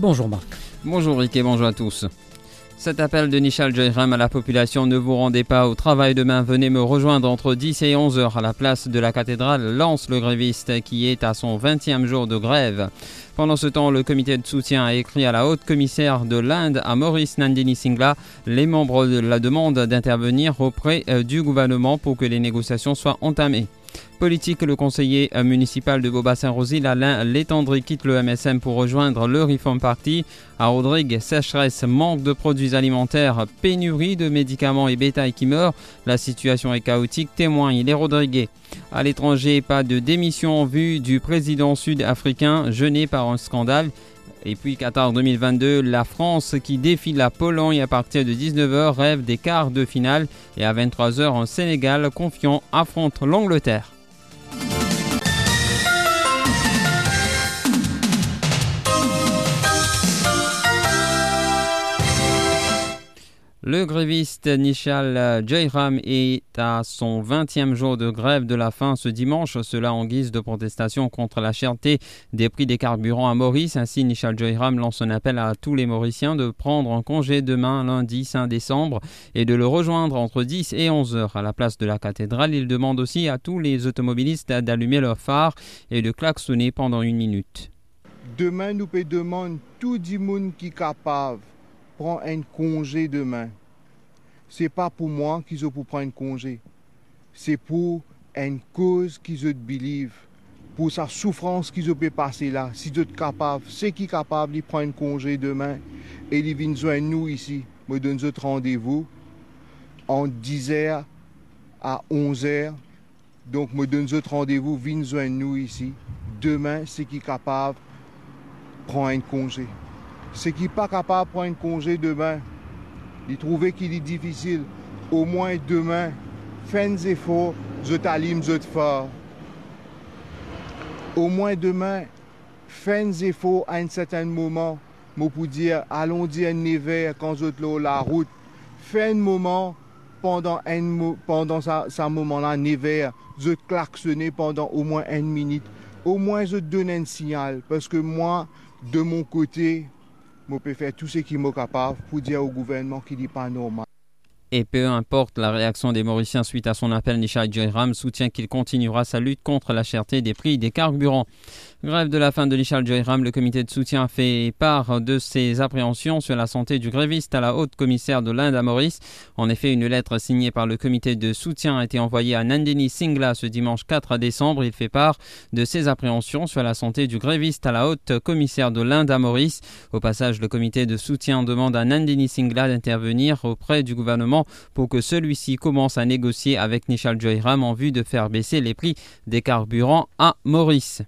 Bonjour Marc. Bonjour Rick et bonjour à tous. Cet appel de Nishal Jairam à la population ne vous rendez pas au travail demain, venez me rejoindre entre 10 et 11 heures à la place de la cathédrale, lance le gréviste qui est à son 20e jour de grève. Pendant ce temps, le comité de soutien a écrit à la haute commissaire de l'Inde, à Maurice Nandini Singla, les membres de la demande d'intervenir auprès euh, du gouvernement pour que les négociations soient entamées. Politique, le conseiller municipal de Beaubassin-Rosy, Alain Létendry, quitte le MSM pour rejoindre le Reform Party. À Rodrigue, sécheresse, manque de produits alimentaires, pénurie de médicaments et bétail qui meurt. La situation est chaotique, témoigne les Rodriguez. À l'étranger, pas de démission en vue du président sud-africain, gêné par un scandale. Et puis Qatar 2022, la France qui défie la Pologne à partir de 19h rêve des quarts de finale et à 23h en Sénégal, confiant affronte l'Angleterre. Le gréviste Nishal Jairam est à son 20e jour de grève de la faim ce dimanche, cela en guise de protestation contre la cherté des prix des carburants à Maurice. Ainsi, Nishal Jairam lance un appel à tous les Mauriciens de prendre un congé demain, lundi 5 décembre, et de le rejoindre entre 10 et 11 heures à la place de la cathédrale. Il demande aussi à tous les automobilistes d'allumer leur phare et de klaxonner pendant une minute. Demain, nous demandons tout le monde qui prend un congé demain. C'est pas pour moi qu'ils ont pour prendre un congé. C'est pour une cause qu'ils ont believe, pour sa souffrance qu'ils ont pu passer là. Si vous êtes capable, c'est qui est capable, ils prennent un congé demain? Et ils viennent joindre nous ici. Me donne autre rendez-vous en 10h à 11h. Donc, me donne autre rendez-vous, viennent joindre nous ici. Demain, c'est qui est capable, prend un congé. Ce qui n'est pas capable de prendre un congé demain, il trouvait qu'il est difficile, au moins demain, faites des efforts, je t'allume, je te. Au moins demain, faites des efforts à un certain moment, pour dire, allons dire un hiver quand je te la route. Faites un moment pendant un pendant moment-là, hiver, je pendant au moins une minute. Au moins, je te donne un signal. Parce que moi, de mon côté, je peux faire tout ce qui est capable pour dire au gouvernement qu'il n'est pas normal. Et peu importe la réaction des Mauriciens suite à son appel, Nishai Jairam soutient qu'il continuera sa lutte contre la cherté des prix des carburants. Grève de la fin de Nishal Joyram, le comité de soutien fait part de ses appréhensions sur la santé du gréviste à la haute commissaire de l'Inde à Maurice. En effet, une lettre signée par le comité de soutien a été envoyée à Nandini Singla ce dimanche 4 décembre. Il fait part de ses appréhensions sur la santé du gréviste à la haute commissaire de l'Inde à Maurice. Au passage, le comité de soutien demande à Nandini Singla d'intervenir auprès du gouvernement pour que celui-ci commence à négocier avec Nishal Joyram en vue de faire baisser les prix des carburants à Maurice.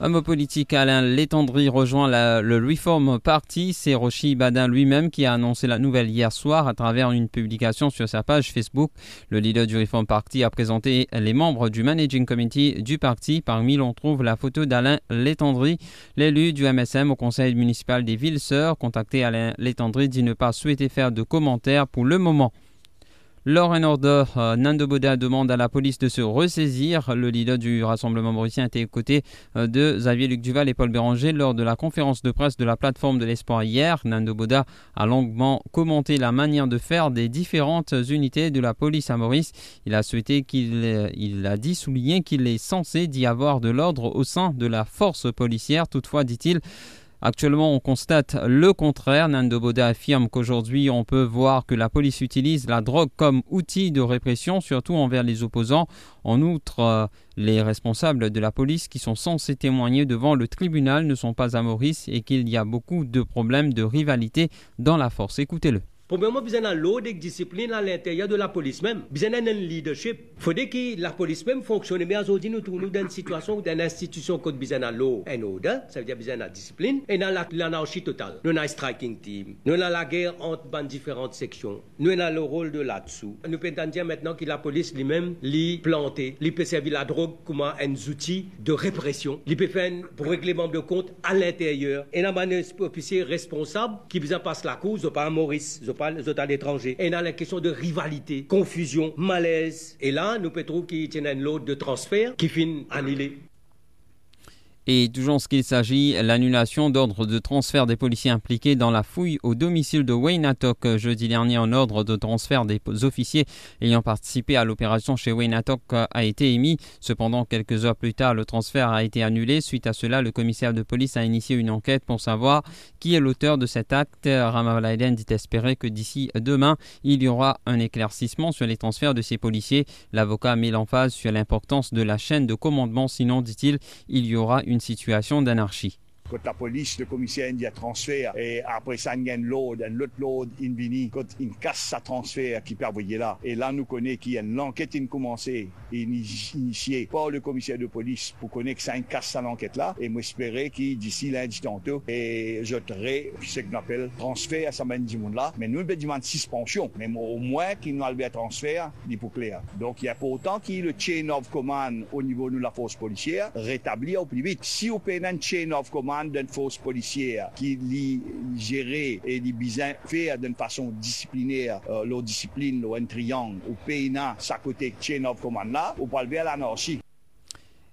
Homme politique Alain Létendry rejoint le Reform Party. C'est Rochi Badin lui-même qui a annoncé la nouvelle hier soir à travers une publication sur sa page Facebook. Le leader du Reform Party a présenté les membres du Managing Committee du parti. Parmi l'on trouve la photo d'Alain Létendry, l'élu du MSM au conseil municipal des Villes-Sœurs. Contacté Alain Létendry dit ne pas souhaiter faire de commentaires pour le moment. Law and Order, euh, Nando Boda demande à la police de se ressaisir. Le leader du Rassemblement mauricien était aux côtés euh, de Xavier Luc Duval et Paul Béranger lors de la conférence de presse de la plateforme de l'espoir hier. Nando Boda a longuement commenté la manière de faire des différentes unités de la police à Maurice. Il a souhaité qu'il euh, il a dit souligner qu'il est censé d'y avoir de l'ordre au sein de la force policière. Toutefois, dit-il, Actuellement, on constate le contraire. Nando Boda affirme qu'aujourd'hui, on peut voir que la police utilise la drogue comme outil de répression, surtout envers les opposants. En outre, euh, les responsables de la police qui sont censés témoigner devant le tribunal ne sont pas à Maurice et qu'il y a beaucoup de problèmes de rivalité dans la force. Écoutez-le. Premièrement, besoin d'un lot de discipline à l'intérieur de la police même. Besoin d'un leadership. Il faudrait que la police même fonctionne bien. Aujourd'hui, nous trouvons dans une situation, dans une institution qui d'un law and order. Ça veut dire besoin de discipline. Et dans l'anarchie totale. Nous avons un striking team. Nous avons la guerre entre différentes sections. Nous avons le rôle de là-dessous. Nous pouvons dire maintenant que la police lui-même, lui planter, lui peut servir la drogue comme un outil de répression. Il peut faire pour règlement de compte à l'intérieur. Et avons un officier responsable qui passer la cause, pas Maurice à l'étranger. Et dans la question de rivalité, confusion, malaise. Et là, nous peut trouver qu'il y a une lot de transfert qui finit annulé. Et toujours ce qu'il s'agit, l'annulation d'ordre de transfert des policiers impliqués dans la fouille au domicile de Wayne euh, jeudi dernier en ordre de transfert des officiers ayant participé à l'opération chez Wayne euh, a été émis. Cependant, quelques heures plus tard, le transfert a été annulé. Suite à cela, le commissaire de police a initié une enquête pour savoir qui est l'auteur de cet acte. Ramallah dit espérer que d'ici demain, il y aura un éclaircissement sur les transferts de ces policiers. L'avocat met l'emphase sur l'importance de la chaîne de commandement, sinon, dit-il, il y aura une situation d'anarchie. Quand la police, le commissaire dit transfert, et après ça, il y a load, un autre load, il vient, quand il casse sa transfert qui peut là. Et là, nous connaissons qu'il y a une enquête qui a commencé, initiée par le commissaire de police pour connaître que ça casse sa enquête là. Et moi, j'espérais qu'il, d'ici lundi tantôt, et ce qu'on appelle transfert à sa main du monde là. Mais nous, nous demandons suspension. Mais au moins qu'il nous a le transfert, il pour clair. Donc, il y a pour autant qu'il y ait le chain of command au niveau de la force policière rétabli au plus vite. Si on peut un chain of command d'une force policière qui les gérer et les faire d'une façon disciplinaire, leur discipline, leur triangle, au pays, sa côté chain of command là, ou pas l'anarchie.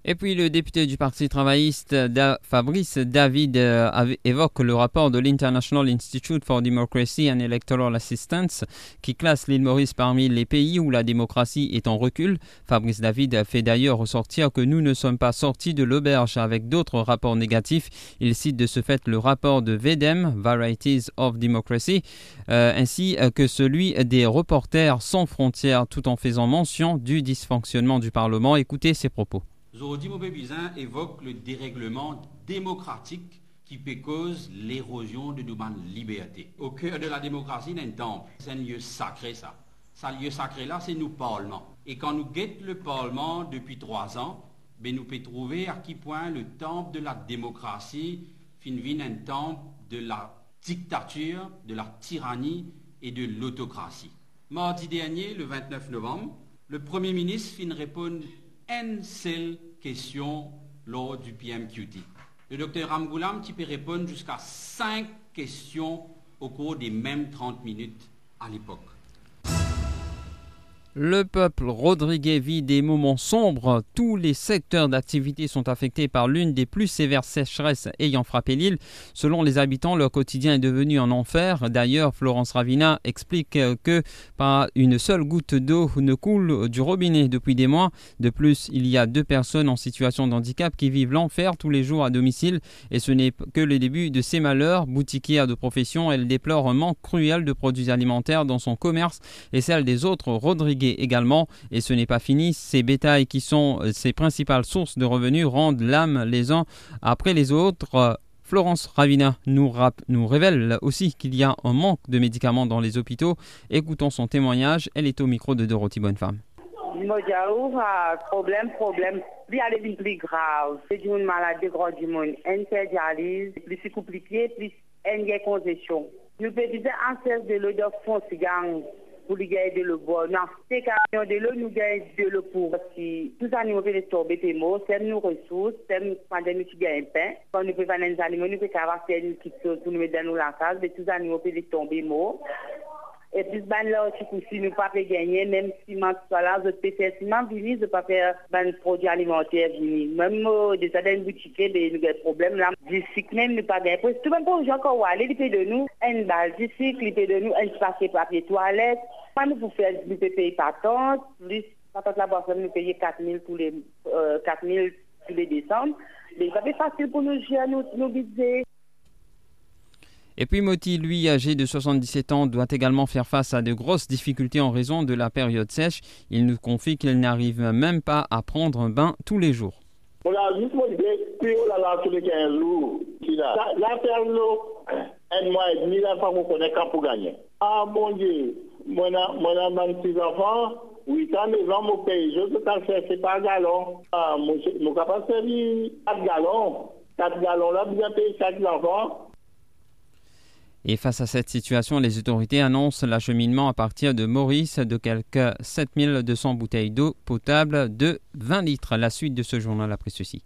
Et puis le député du Parti travailliste Fabrice David euh, évoque le rapport de l'International Institute for Democracy and Electoral Assistance qui classe l'île Maurice parmi les pays où la démocratie est en recul. Fabrice David fait d'ailleurs ressortir que nous ne sommes pas sortis de l'auberge avec d'autres rapports négatifs. Il cite de ce fait le rapport de VEDEM, Varieties of Democracy, euh, ainsi que celui des reporters sans frontières tout en faisant mention du dysfonctionnement du Parlement. Écoutez ses propos. Zodi Bizin évoque le dérèglement démocratique qui peut cause l'érosion de nos liberté. Au cœur de la démocratie, il y a un temple. C'est un lieu sacré, ça. Ce lieu sacré-là, c'est nous, Parlement. Et quand nous guettons le Parlement depuis trois ans, ben, nous pouvons trouver à quel point le temple de la démocratie finit un temple de la dictature, de la tyrannie et de l'autocratie. Mardi dernier, le 29 novembre, le Premier ministre fin répond une seule question lors du PMQT. Le docteur Ramgoulam qui peut répondre jusqu'à cinq questions au cours des mêmes 30 minutes à l'époque. Le peuple rodriguez vit des moments sombres. Tous les secteurs d'activité sont affectés par l'une des plus sévères sécheresses ayant frappé l'île. Selon les habitants, leur quotidien est devenu un enfer. D'ailleurs, Florence Ravina explique que pas une seule goutte d'eau ne coule du robinet depuis des mois. De plus, il y a deux personnes en situation de handicap qui vivent l'enfer tous les jours à domicile. Et ce n'est que le début de ces malheurs. Boutiquière de profession, elle déplore un manque cruel de produits alimentaires dans son commerce et celle des autres Également. Et ce n'est pas fini, ces bétails qui sont euh, ses principales sources de revenus rendent l'âme les uns après les autres. Florence Ravina nous, nous révèle aussi qu'il y a un manque de médicaments dans les hôpitaux. Écoutons son témoignage. Elle est au micro de Dorothy Bonnefemme. problème, problème. Il y a des plus graves. C'est une maladie grande du monde. Interdialyse, plus compliqué, plus une congestion. Nous faisons un cesse de l'eau de fond, pour lui gagner de l'eau. Non, c'est camions de l'eau, nous gagnons de l'eau pour. Que tous les animaux peuvent tomber des mots, c'est nos ressources, c'est nous pandémie qui gagne pain. Quand nous pouvons faire des animaux, nous pouvons avoir des qui pour nous mettre dans la case, mais tous les animaux peuvent tomber Et si nous pas gagner, même si faire, si pas faire ben produits alimentaires, même euh, des certaines boutiques, ben, nous avons des problèmes là. D'ici, même, nous pas gagner. Tout le monde, pour encore aller, il peut de balle d'ici, il peut de nous, un paquet papier toilette. Moi, nous, pour faire, nous peut payer patente, plus, patente la boîte, nous payer 4 000 tous les, euh, 4 000 tous les décembre. Mais c'est pas facile pour nous gérer nos, nos budgets. Et puis Moti, lui, âgé de 77 ans, doit également faire face à de grosses difficultés en raison de la période sèche. Il nous confie qu'il n'arrive même pas à prendre un bain tous les jours. On a juste puis on a tous les 15 jours. La ferme, un mois et demi, la femme, on connaît qu'à pour gagner. Ah mon Dieu, moi, j'ai 26 enfants, 8 ans, 9 ans, mon pays, je peux pas faire, c'est pas galon. Ah, mon, mon capable de servir 4 gallons. 4 gallons là, bien payer chaque enfant. Et face à cette situation, les autorités annoncent l'acheminement à partir de Maurice de quelques 7200 bouteilles d'eau potable de 20 litres. La suite de ce journal après ceci.